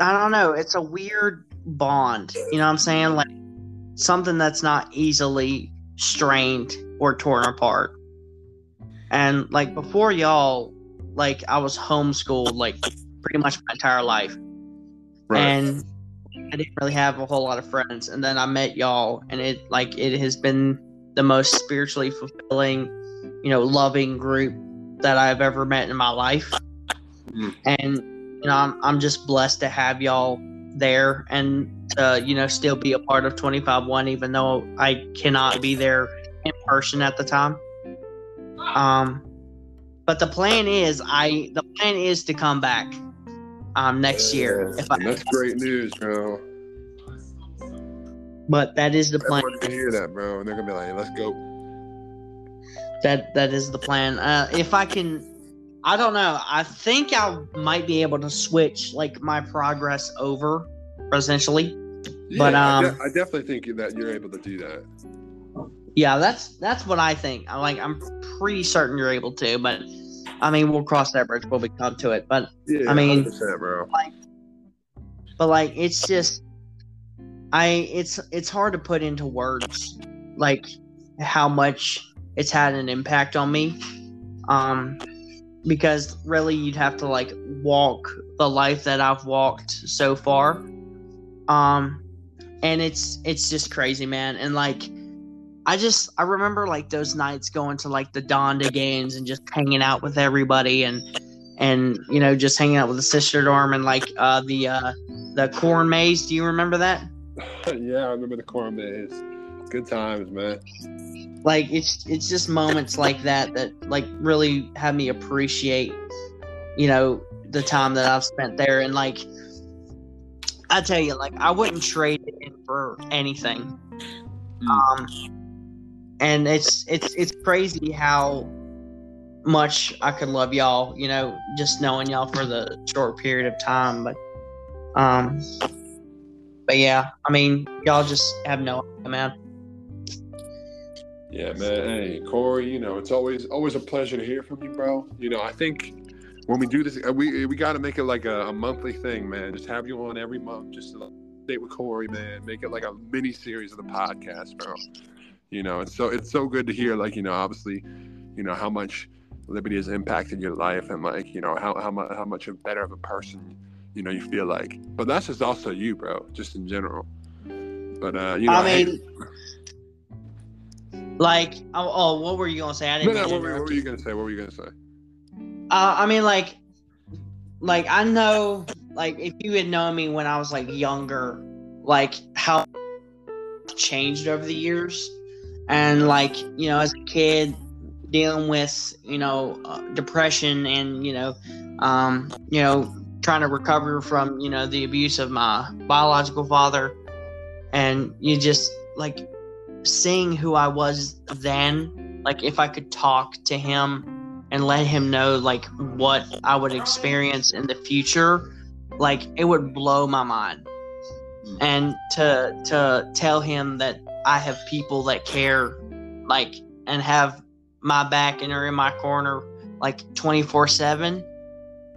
S2: I don't know. It's a weird bond. You know what I'm saying? Like something that's not easily strained or torn apart. And like before y'all, like I was homeschooled like pretty much my entire life.
S1: Right.
S2: And I didn't really have a whole lot of friends. And then I met y'all and it like it has been the most spiritually fulfilling, you know, loving group that I've ever met in my life.
S1: Mm.
S2: And you know, I'm I'm just blessed to have y'all there and uh, you know, still be a part of 25-1 even though I cannot be there in person at the time. Um but the plan is I the plan is to come back. Um, next year. If I,
S1: that's great news, bro.
S2: but that is the plan.
S1: Hear that, bro, and they're gonna be like, "Let's go."
S2: That that is the plan. Uh, if I can, I don't know. I think I might be able to switch like my progress over, essentially. But,
S1: Yeah, I, de-
S2: um,
S1: I definitely think that you're able to do that.
S2: Yeah, that's that's what I think. I like. I'm pretty certain you're able to, but I mean, we'll cross that bridge when we come to it. But
S1: Yeah,
S2: I mean-
S1: 100%,
S2: but like, it's just, I it's it's hard to put into words, like how much it's had an impact on me. Um, because really, you'd have to like walk the life that I've walked so far. Um, and it's it's just crazy, man. And like, I just I remember like those nights going to like the Donda games and just hanging out with everybody and and you know just hanging out with the sister dorm and like uh the uh the corn maze. Do you remember that?
S1: yeah, I remember the corn maze. Good times, man.
S2: Like it's it's just moments like that that like really have me appreciate you know the time that I've spent there and like I tell you like I wouldn't trade it in for anything. Um and it's it's it's crazy how much I could love y'all, you know, just knowing y'all for the short period of time but um but yeah, I mean y'all just have no idea, man.
S1: Yeah, man. Hey, Corey, you know, it's always always a pleasure to hear from you, bro. You know, I think when we do this, uh, we we got to make it like a, a monthly thing, man. Just have you on every month, just to date with Corey, man. Make it like a mini series of the podcast, bro. You know, it's so it's so good to hear, like you know, obviously, you know how much Liberty has impacted your life, and like you know how how much how much better of a person you know you feel like. But that's just also you, bro, just in general. But uh, you know,
S2: I
S1: hey-
S2: mean, like, oh, oh, what were you gonna say? I
S1: no,
S2: didn't.
S1: no,
S2: to
S1: what, were, what were
S2: you.
S1: you gonna say? What were you gonna say?
S2: Uh, I mean, like, like I know, like, if you had known me when I was like younger, like how changed over the years, and like you know, as a kid dealing with you know uh, depression and you know, um, you know, trying to recover from you know the abuse of my biological father, and you just like seeing who I was then, like if I could talk to him and let him know like what I would experience in the future, like it would blow my mind. And to to tell him that I have people that care, like and have my back and are in my corner like twenty four seven,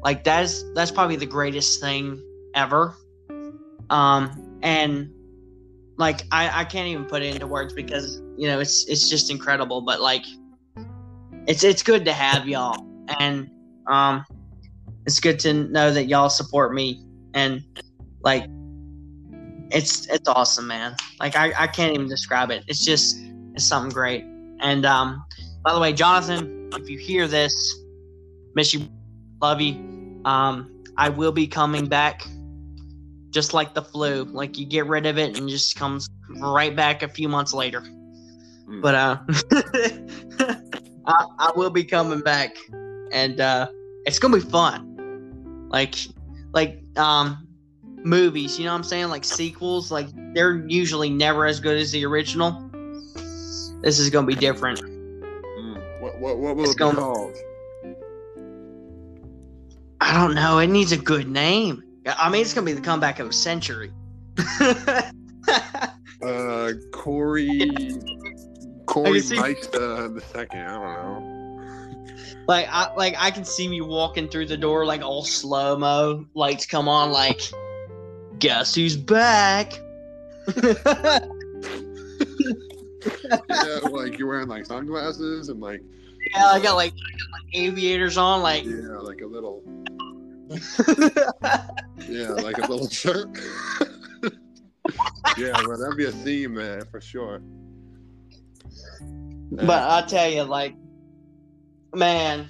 S2: like that's that's probably the greatest thing ever. Um and like I, I can't even put it into words because you know it's it's just incredible but like it's it's good to have y'all. And um it's good to know that y'all support me. And like it's it's awesome man. Like i, I can't even describe it. It's just it's something great. And um by the way jonathan if you hear this miss you love you. Um i will be coming back just like the flu. Like you get rid of it and just comes right back a few months later.
S1: Mm.
S2: but uh I, I will be coming back and uh it's gonna be fun. Like like um movies you know what i'm saying? Like sequels like they're usually never as good as the original. This is gonna be different.
S1: What what what will
S2: It's
S1: it be
S2: going-
S1: called?
S2: i don't know. It needs a good name. I mean it's gonna be the comeback of a century.
S1: Uh, Corey Corey Meister the second. I don't know.
S2: Like I like I can see me walking through the door like all slow mo, lights come on like guess who's back?
S1: yeah, like you're wearing like sunglasses and like
S2: Yeah, I got like, I got, like aviators on, like
S1: yeah, like a little yeah, like a little shirt. yeah, but that'd be a theme, man, for sure.
S2: but I tell you, like man,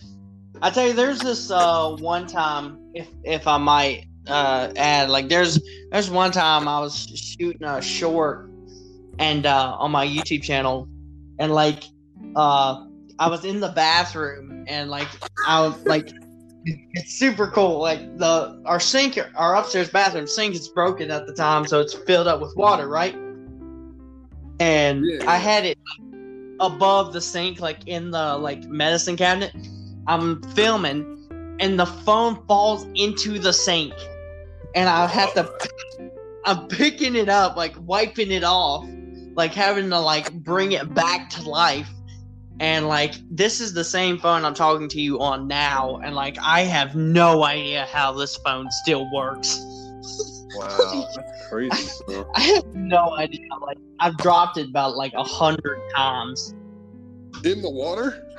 S2: I tell you there's this uh one time if if I might uh add, like there's there's one time I was shooting a short and uh on my YouTube channel and like uh I was in the bathroom and like I was like it's super cool. Like the our sink, our upstairs bathroom sink is broken at the time, so it's filled up with water, right? And
S1: Yeah.
S2: I had it above the sink, like in the like medicine cabinet. I'm filming, and the phone falls into the sink, and I have to. I'm picking it up, like wiping it off, like having to like bring it back to life. And like this is the same phone I'm talking to you on now, and like I have no idea how this phone still works.
S1: Wow, that's crazy. bro.
S2: I have no idea. Like I've dropped it about like a hundred times.
S1: In the water?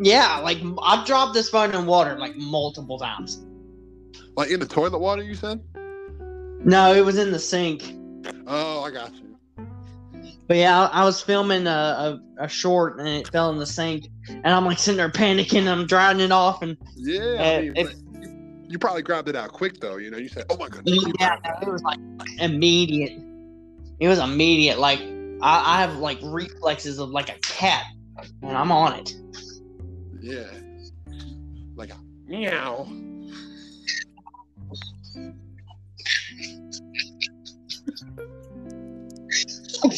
S2: Yeah, like I've dropped this phone in water like multiple times.
S1: Like in the toilet water? You said?
S2: No, it was in the sink.
S1: Oh, I got you.
S2: But yeah, I, I was filming a, a, a short and it fell in the sink, and I'm like sitting there panicking. I'm drying it off, and
S1: Yeah,
S2: Uh,
S1: I mean, but you, you probably grabbed it out quick though. You know, you said, "Oh my goodness." you
S2: yeah, it was like immediate. It was immediate. Like I, I have like reflexes of like a cat, and I'm on it.
S1: it." Yeah, like a meow.
S2: I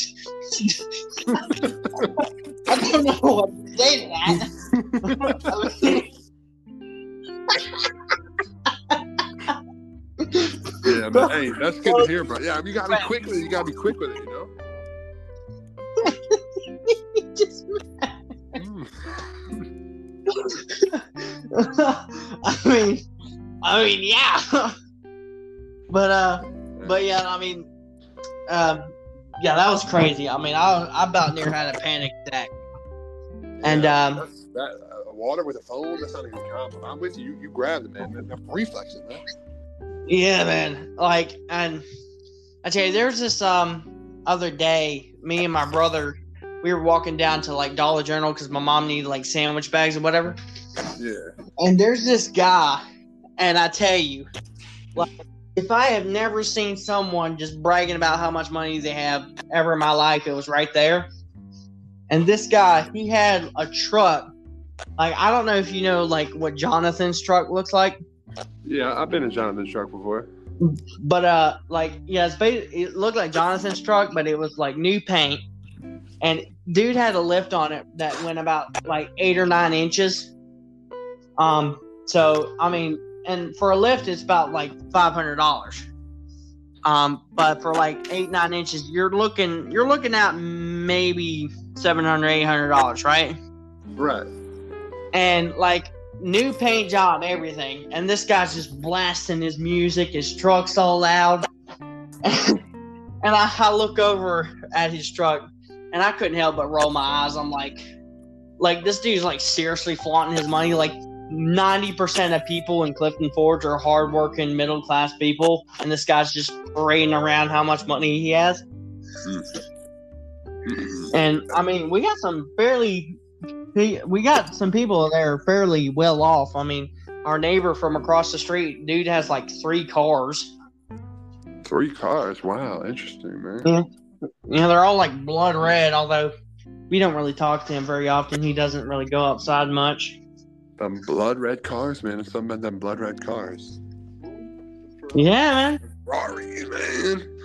S2: don't know what to say to that.
S1: Yeah, but hey, that's good to hear, bro. Yeah, you gotta be quick with it. You gotta be quick with it. You know.
S2: Just-
S1: Mm.
S2: I mean, I mean, yeah. but uh, but yeah, I mean, um, yeah, that was crazy. I mean, I I about near had a panic attack. And,
S1: Yeah,
S2: um,
S1: that uh, water with a phone. That's not even common. I'm with you. You, you grabbed it, man. That, reflexes, man.
S2: Yeah, man. Like, and I tell you, there's this um other day, me and my brother, we were walking down to like Dollar General because my mom needed like sandwich bags or whatever.
S1: Yeah.
S2: And there's this guy, and I tell you, like, if I have never seen someone just bragging about how much money they have ever in my life, it was right there. And this guy, he had a truck. Like, I don't know if you know, like, what Jonathan's truck looks like.
S1: Yeah, I've been in Jonathan's truck before.
S2: But uh, like yeah, it's ba- it looked like Jonathan's truck, but it was like new paint, and dude had a lift on it that went about like eight or nine inches. Um, so I mean, and for a lift, it's about like five hundred dollars. Um, but for like eight nine inches, you're looking you're looking at maybe seven hundred eight hundred dollars, right?
S1: Right.
S2: and like new paint job, everything. And this guy's just blasting his music. His truck's all loud. and I, I look over at his truck, and I couldn't help but roll my eyes. I'm like, like this dude's like seriously flaunting his money. Like ninety percent of people in Clifton Forge are hardworking middle class people, and this guy's just parading around how much money he has. Mm-hmm. And I mean, we got some fairly, we got some people that are fairly well off. I mean, our neighbor from across the street, dude has like three cars.
S1: Three cars. Wow, interesting, man.
S2: Yeah. You know, they're all like blood red. Although we don't really talk to him very often. He doesn't really go outside much.
S1: Them blood red cars, man. It's some of them blood red cars.
S2: Yeah, man.
S1: Ferrari, man.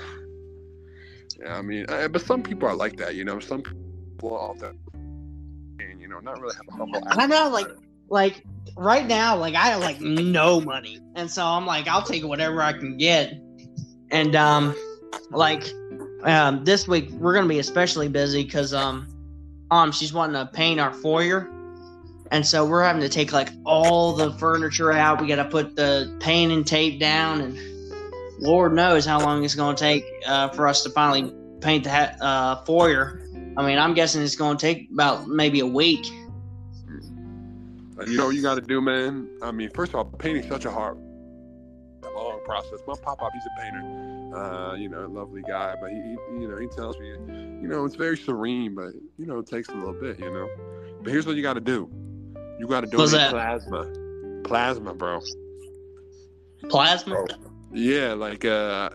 S1: Yeah, I mean, uh, but some people are like that, you know. Some people are that, and you know, not really have a humble.
S2: I know, like, like right now, like I have like no money, and so I'm like, I'll take whatever I can get. And um, like, um, this week we're gonna be especially busy because um, um, she's wanting to paint our foyer, and so we're having to take like all the furniture out. We got to put the paint and tape down, and Lord knows how long it's gonna take uh, for us to finally paint the ha- uh, foyer. I mean, I'm guessing it's gonna take about maybe a week.
S1: You know what you got to do, man. I mean, first of all, painting's such a hard, long process. My pop up, he's a painter. Uh, you know, lovely guy, but he, he, you know, he tells me, you know, it's very serene, but you know, it takes a little bit, you know. But here's what you got to do. You got to donate plasma. Plasma, bro.
S2: Plasma.
S1: Oh. Yeah, like uh,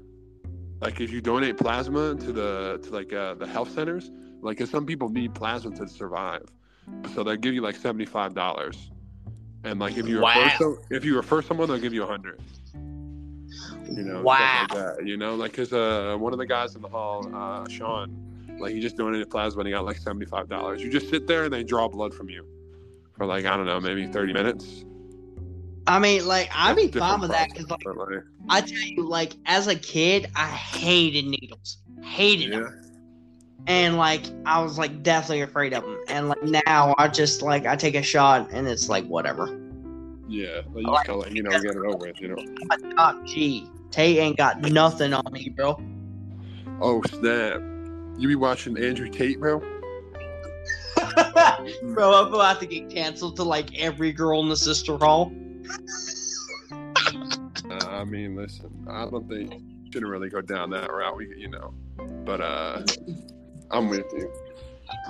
S1: like if you donate plasma to the to like uh, the health centers, like 'cause some people need plasma to survive, so they give you like seventy five dollars, And like if you
S2: Wow.
S1: refer some, if you refer someone, they'll give you a hundred. You know,
S2: Wow.
S1: like that. You know, like because uh, one of the guys in the hall, uh, Sean, like he just donated plasma and he got like seventy five dollars. You just sit there and they draw blood from you for like I don't know, maybe thirty minutes.
S2: I mean, like I'd be fine with that because, like,
S1: like,
S2: I tell you, like as a kid, I hated needles, hated
S1: yeah.
S2: them, and like I was like deathly afraid of them. And like now, I just like I take a shot and it's like whatever.
S1: Yeah, like, you like, you know, get it over with, you know.
S2: Top G. Tate ain't got nothing on me, bro.
S1: Oh snap! You be watching Andrew Tate, bro?
S2: bro, I'm about to get canceled to like every girl in the sister hall.
S1: Uh, I mean, listen, I don't think you shouldn't really go down that route. We, you know, but uh, I'm with you.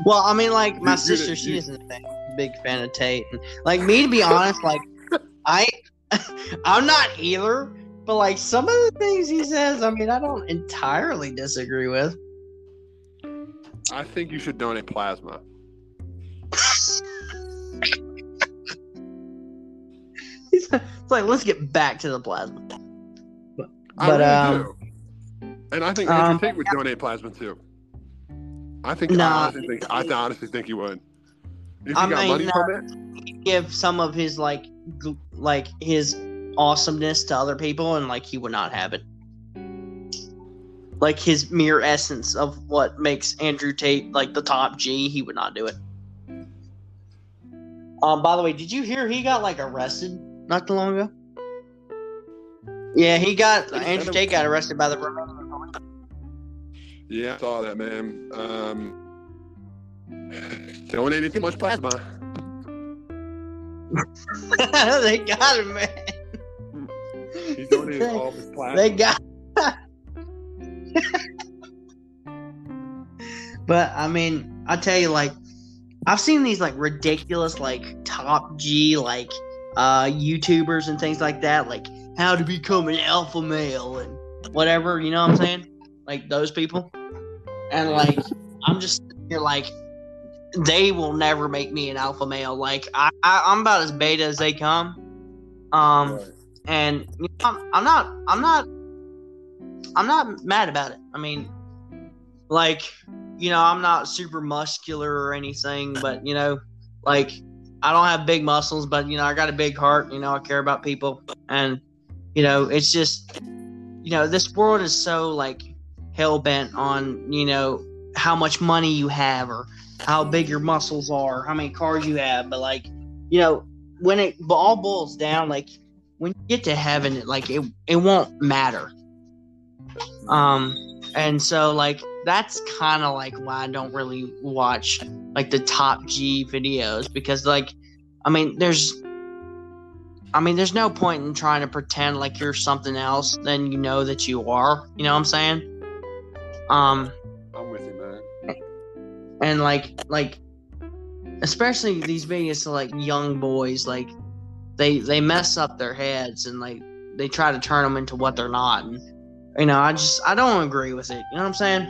S2: Well, I mean, like my
S1: You- you
S2: sister,
S1: did-
S2: she
S1: you-
S2: isn't a big fan of Tate. And, like me, to be honest, like I, I'm not either. But like some of the things he says, I mean, I don't entirely disagree with.
S1: I think you should donate plasma.
S2: It's like, let's get back to the plasma.
S1: I
S2: But,
S1: really
S2: um,
S1: do. And I think Andrew
S2: um,
S1: Tate would donate plasma too. I think
S2: Nah.
S1: I honestly think I honestly think he would. If he
S2: I
S1: got
S2: mean,
S1: money
S2: no.
S1: from it,
S2: Give some of his like, gl- like his awesomeness to other people, and like he would not have it. Like his mere essence of what makes Andrew Tate like the top G, he would not do it. Um, by the way, did you hear he got like arrested not too long ago? Yeah, he got
S1: What is
S2: Andrew? Tate got arrested by the Romanian police.
S1: yeah, I saw that man. Um, donated too much plasma.
S2: they got him, man.
S1: He donated all his plasma.
S2: They got. but I mean, I tell you, like, I've seen these like ridiculous, like top G, like uh YouTubers and things like that, like how to become an alpha male and whatever. You know what I'm saying? Like those people, and like I'm just like. They will never make me an alpha male. Like I, I, I'm about as beta as they come. Um, and you know, I'm, I'm not i'm not i'm not mad about it i mean like you know i'm not super muscular or anything but you know like i don't have big muscles but you know i got a big heart you know i care about people and you know it's just you know this world is so like hell-bent on you know how much money you have or how big your muscles are how many cars you have but like you know when it all boils down like when you get to heaven, it like it it won't matter. Um, and so like that's kind of like why I don't really watch like the top G videos because like, I mean, there's, I mean, there's no point in trying to pretend like you're something else than you know that you are. You know what I'm saying? Um,
S1: I'm with you, man.
S2: and like like especially these videos to like young boys like they they mess up their heads and like they try to turn them into what they're not and you know i just i don't agree with it you know what i'm saying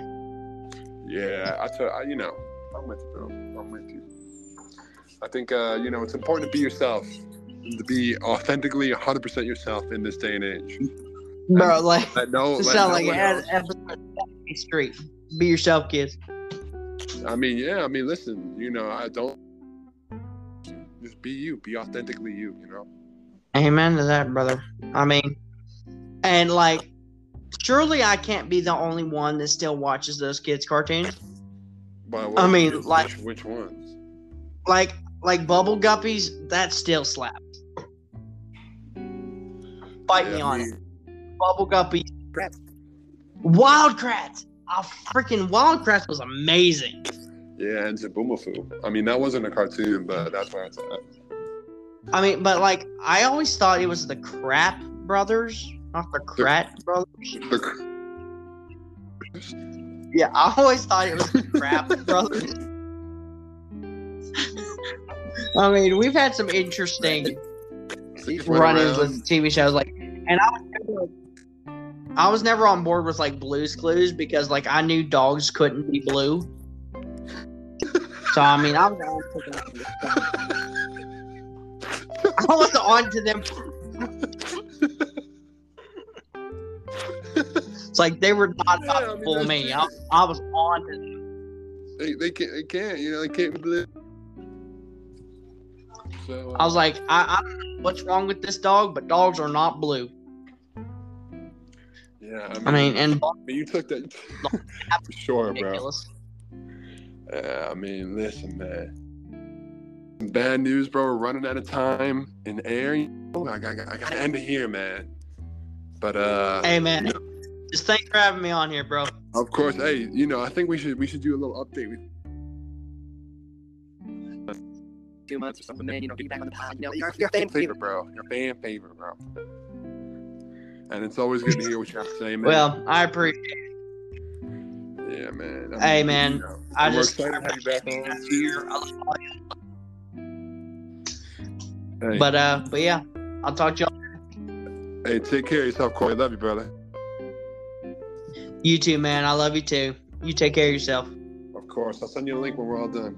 S1: Yeah, I tell you know, I'm with you, I think uh, you know it's important to be yourself, to be authentically 100 percent yourself in this day and age.
S2: bro like
S1: Let no, let
S2: sound
S1: no
S2: like an street be yourself kids
S1: I mean, yeah. I mean, listen. You know, I don't just be you. Be authentically you. You know.
S2: amen to that brother i mean and like surely i can't be the only one that still watches those kids cartoons
S1: But
S2: I mean,
S1: which,
S2: like-
S1: which ones?
S2: like like bubble guppies that still slaps. Fight me on
S1: I
S2: it bubble guppies. Wild kratts a freaking wild kratts was amazing.
S1: Yeah, and Zoboomafoo. I mean, that wasn't a cartoon, but that's where it's at.
S2: i mean but like i always thought it was the crap brothers not the Kratt brothers.
S1: The,
S2: yeah i always thought it was the crap brothers i mean we've had some interesting run-ins with TV shows like, and I was never, I was never on board with like Blue's Clues because like I knew dogs couldn't be blue. So I mean, I was always picking up on this stuff. I was on to them. It's like they were not about
S1: Yeah, I
S2: to
S1: mean,
S2: fool
S1: that's
S2: me. I, I was on to them.
S1: they, they can't they can't you know they can't believe. So uh,
S2: I was like, I, I don't know what's wrong with this dog, but dogs are not blue.
S1: yeah,
S2: I mean, and
S1: you took that for sure, bro. Yeah, I mean, listen, man. Bad news, bro. We're running out of time in air. I got, I got to end it here, man. But uh,
S2: Hey man, just thanks for having me on here, bro.
S1: of course, hey, you know, I think we should we should do a little update with
S4: two months or something, man. You know, get back on the pod. You know, you're, you're a fan favorite.
S1: favorite, bro. Your fan favorite, bro. And it's always good to hear what you have to say, man.
S2: Well, I appreciate. it.
S1: yeah, man. I
S2: Hey,
S1: mean,
S2: man,
S1: you know,
S2: I
S1: we're
S2: just
S1: excited to have you back on.
S2: I love you.
S1: Hey,
S2: But uh, but yeah, I'll talk to y'all.
S1: hey, take care of yourself, Corey. Love you, brother.
S2: You too, man. I love you too. You take care of yourself.
S1: Of course, I'll send you a link when we're all done.